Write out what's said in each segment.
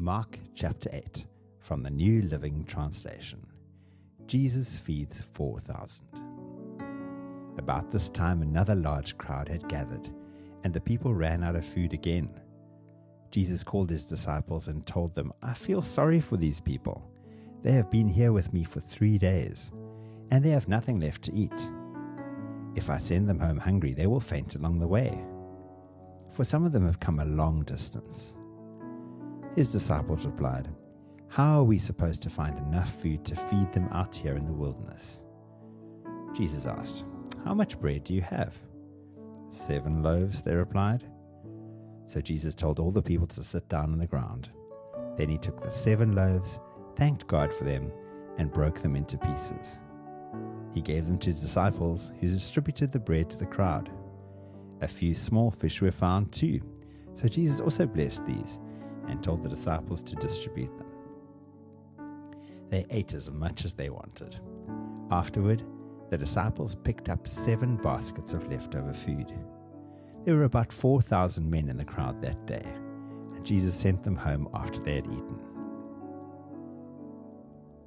Mark chapter 8 from the New Living Translation. Jesus feeds 4,000. About this time, another large crowd had gathered, and the people ran out of food again. Jesus called his disciples and told them, I feel sorry for these people. They have been here with me for three days, and they have nothing left to eat. If I send them home hungry, they will faint along the way. For some of them have come a long distance. His disciples replied, How are we supposed to find enough food to feed them out here in the wilderness? Jesus asked, How much bread do you have? Seven loaves, they replied. So Jesus told all the people to sit down on the ground. Then he took the seven loaves, thanked God for them, and broke them into pieces. He gave them to his disciples, who distributed the bread to the crowd. A few small fish were found too, so Jesus also blessed these and told the disciples to distribute them. They ate as much as they wanted. Afterward, the disciples picked up seven baskets of leftover food. There were about 4,000 men in the crowd that day, and Jesus sent them home after they had eaten.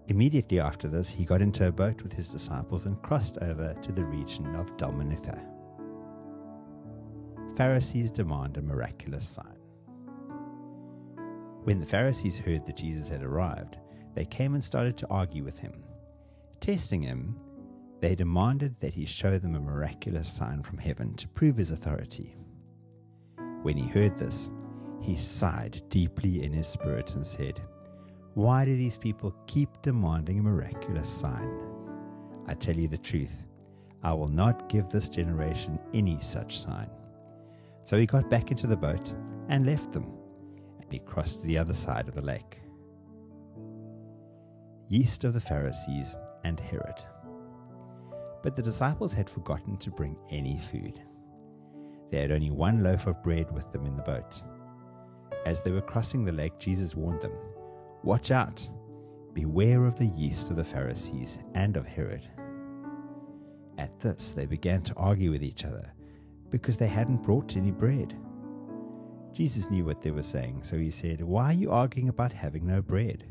Immediately after this, he got into a boat with his disciples and crossed over to the region of Dalmanutha. Pharisees demand a miraculous sign. When the Pharisees heard that Jesus had arrived, they came and started to argue with him. Testing him, they demanded that he show them a miraculous sign from heaven to prove his authority. When he heard this, he sighed deeply in his spirit and said, Why do these people keep demanding a miraculous sign? I tell you the truth, I will not give this generation any such sign. So he got back into the boat and left them he crossed to the other side of the lake. Yeast of the Pharisees and Herod. But the disciples had forgotten to bring any food. They had only one loaf of bread with them in the boat. As they were crossing the lake, Jesus warned them Watch out! Beware of the yeast of the Pharisees and of Herod. At this, they began to argue with each other because they hadn't brought any bread. Jesus knew what they were saying, so he said, Why are you arguing about having no bread?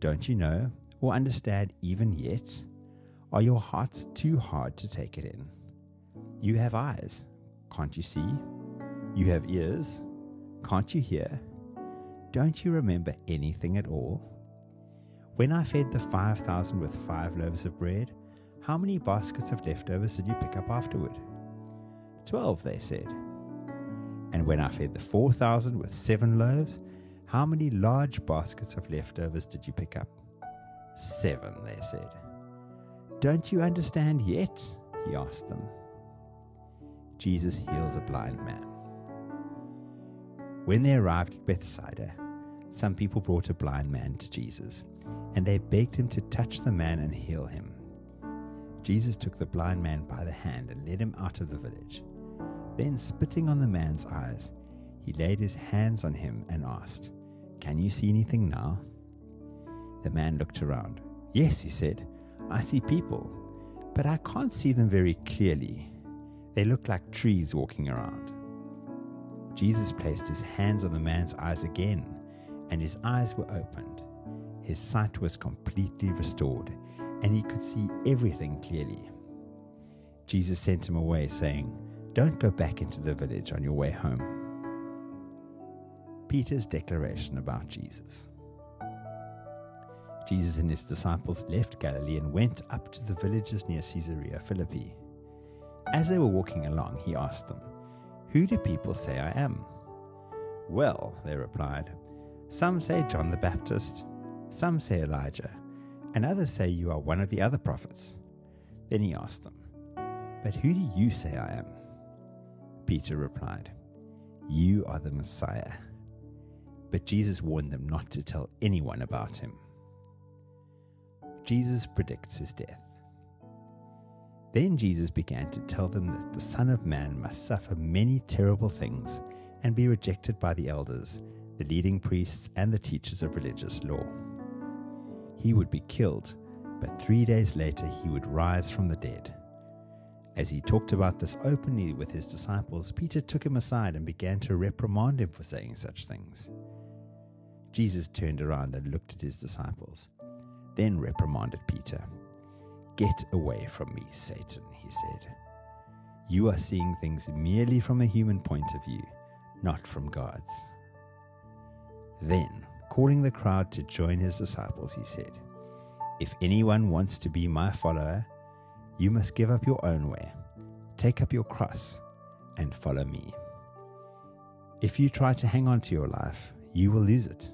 Don't you know or understand even yet? Are your hearts too hard to take it in? You have eyes, can't you see? You have ears, can't you hear? Don't you remember anything at all? When I fed the 5,000 with five loaves of bread, how many baskets of leftovers did you pick up afterward? Twelve, they said. And when I fed the 4,000 with seven loaves, how many large baskets of leftovers did you pick up? Seven, they said. Don't you understand yet? He asked them. Jesus heals a blind man. When they arrived at Bethsaida, some people brought a blind man to Jesus, and they begged him to touch the man and heal him. Jesus took the blind man by the hand and led him out of the village. Then, spitting on the man's eyes, he laid his hands on him and asked, Can you see anything now? The man looked around. Yes, he said, I see people, but I can't see them very clearly. They look like trees walking around. Jesus placed his hands on the man's eyes again, and his eyes were opened. His sight was completely restored, and he could see everything clearly. Jesus sent him away, saying, don't go back into the village on your way home. Peter's declaration about Jesus. Jesus and his disciples left Galilee and went up to the villages near Caesarea Philippi. As they were walking along, he asked them, Who do people say I am? Well, they replied, Some say John the Baptist, some say Elijah, and others say you are one of the other prophets. Then he asked them, But who do you say I am? Peter replied, You are the Messiah. But Jesus warned them not to tell anyone about him. Jesus predicts his death. Then Jesus began to tell them that the Son of Man must suffer many terrible things and be rejected by the elders, the leading priests, and the teachers of religious law. He would be killed, but three days later he would rise from the dead. As he talked about this openly with his disciples, Peter took him aside and began to reprimand him for saying such things. Jesus turned around and looked at his disciples, then reprimanded Peter. Get away from me, Satan, he said. You are seeing things merely from a human point of view, not from God's. Then, calling the crowd to join his disciples, he said, If anyone wants to be my follower, you must give up your own way, take up your cross, and follow me. If you try to hang on to your life, you will lose it.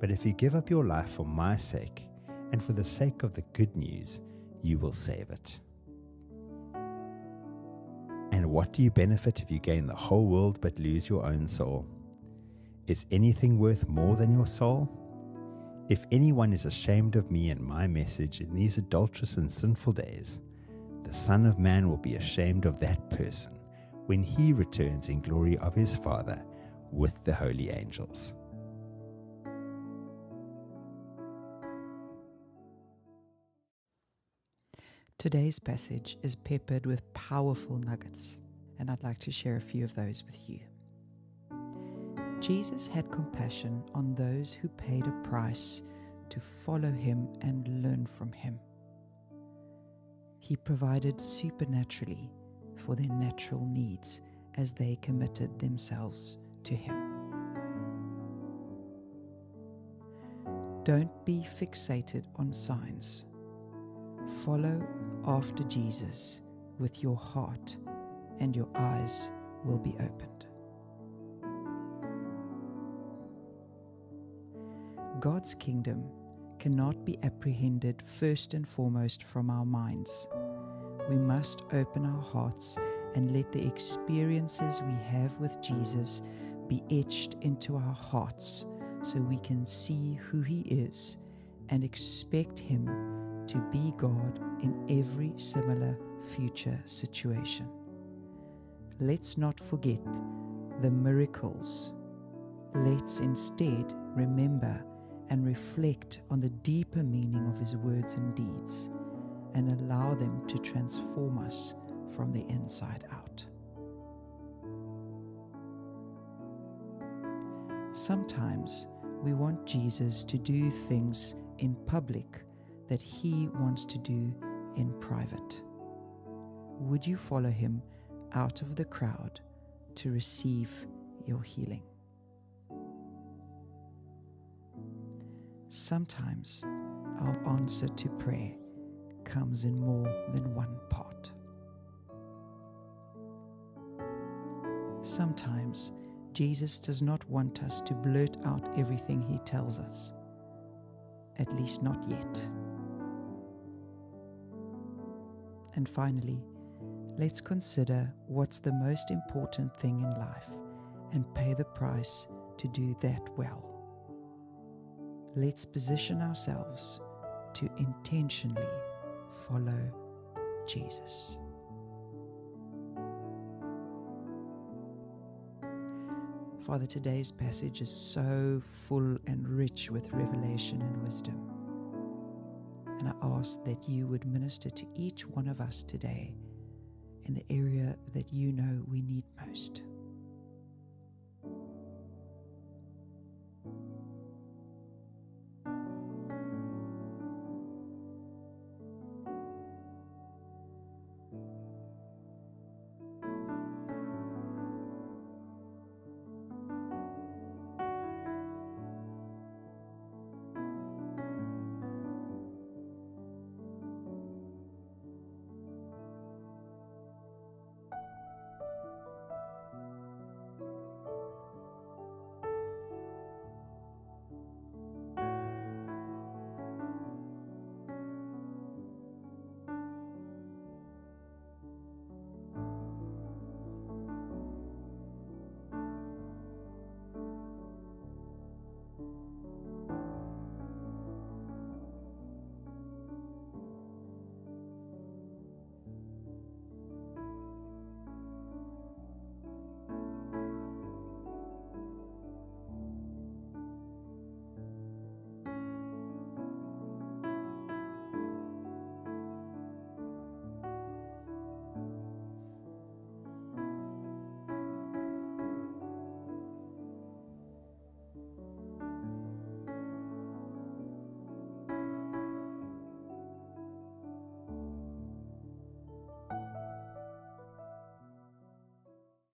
But if you give up your life for my sake and for the sake of the good news, you will save it. And what do you benefit if you gain the whole world but lose your own soul? Is anything worth more than your soul? If anyone is ashamed of me and my message in these adulterous and sinful days, the Son of Man will be ashamed of that person when he returns in glory of his Father with the holy angels. Today's passage is peppered with powerful nuggets, and I'd like to share a few of those with you. Jesus had compassion on those who paid a price to follow him and learn from him. He provided supernaturally for their natural needs as they committed themselves to him. Don't be fixated on signs. Follow after Jesus with your heart, and your eyes will be opened. God's kingdom cannot be apprehended first and foremost from our minds. We must open our hearts and let the experiences we have with Jesus be etched into our hearts so we can see who He is and expect Him to be God in every similar future situation. Let's not forget the miracles. Let's instead remember and reflect on the deeper meaning of His words and deeds and allow them to transform us from the inside out. Sometimes we want Jesus to do things in public that he wants to do in private. Would you follow him out of the crowd to receive your healing? Sometimes our answer to prayer comes in more than one pot. Sometimes Jesus does not want us to blurt out everything he tells us, at least not yet. And finally, let's consider what's the most important thing in life and pay the price to do that well. Let's position ourselves to intentionally follow Jesus. Father, today's passage is so full and rich with revelation and wisdom. And I ask that you would minister to each one of us today in the area that you know we need most.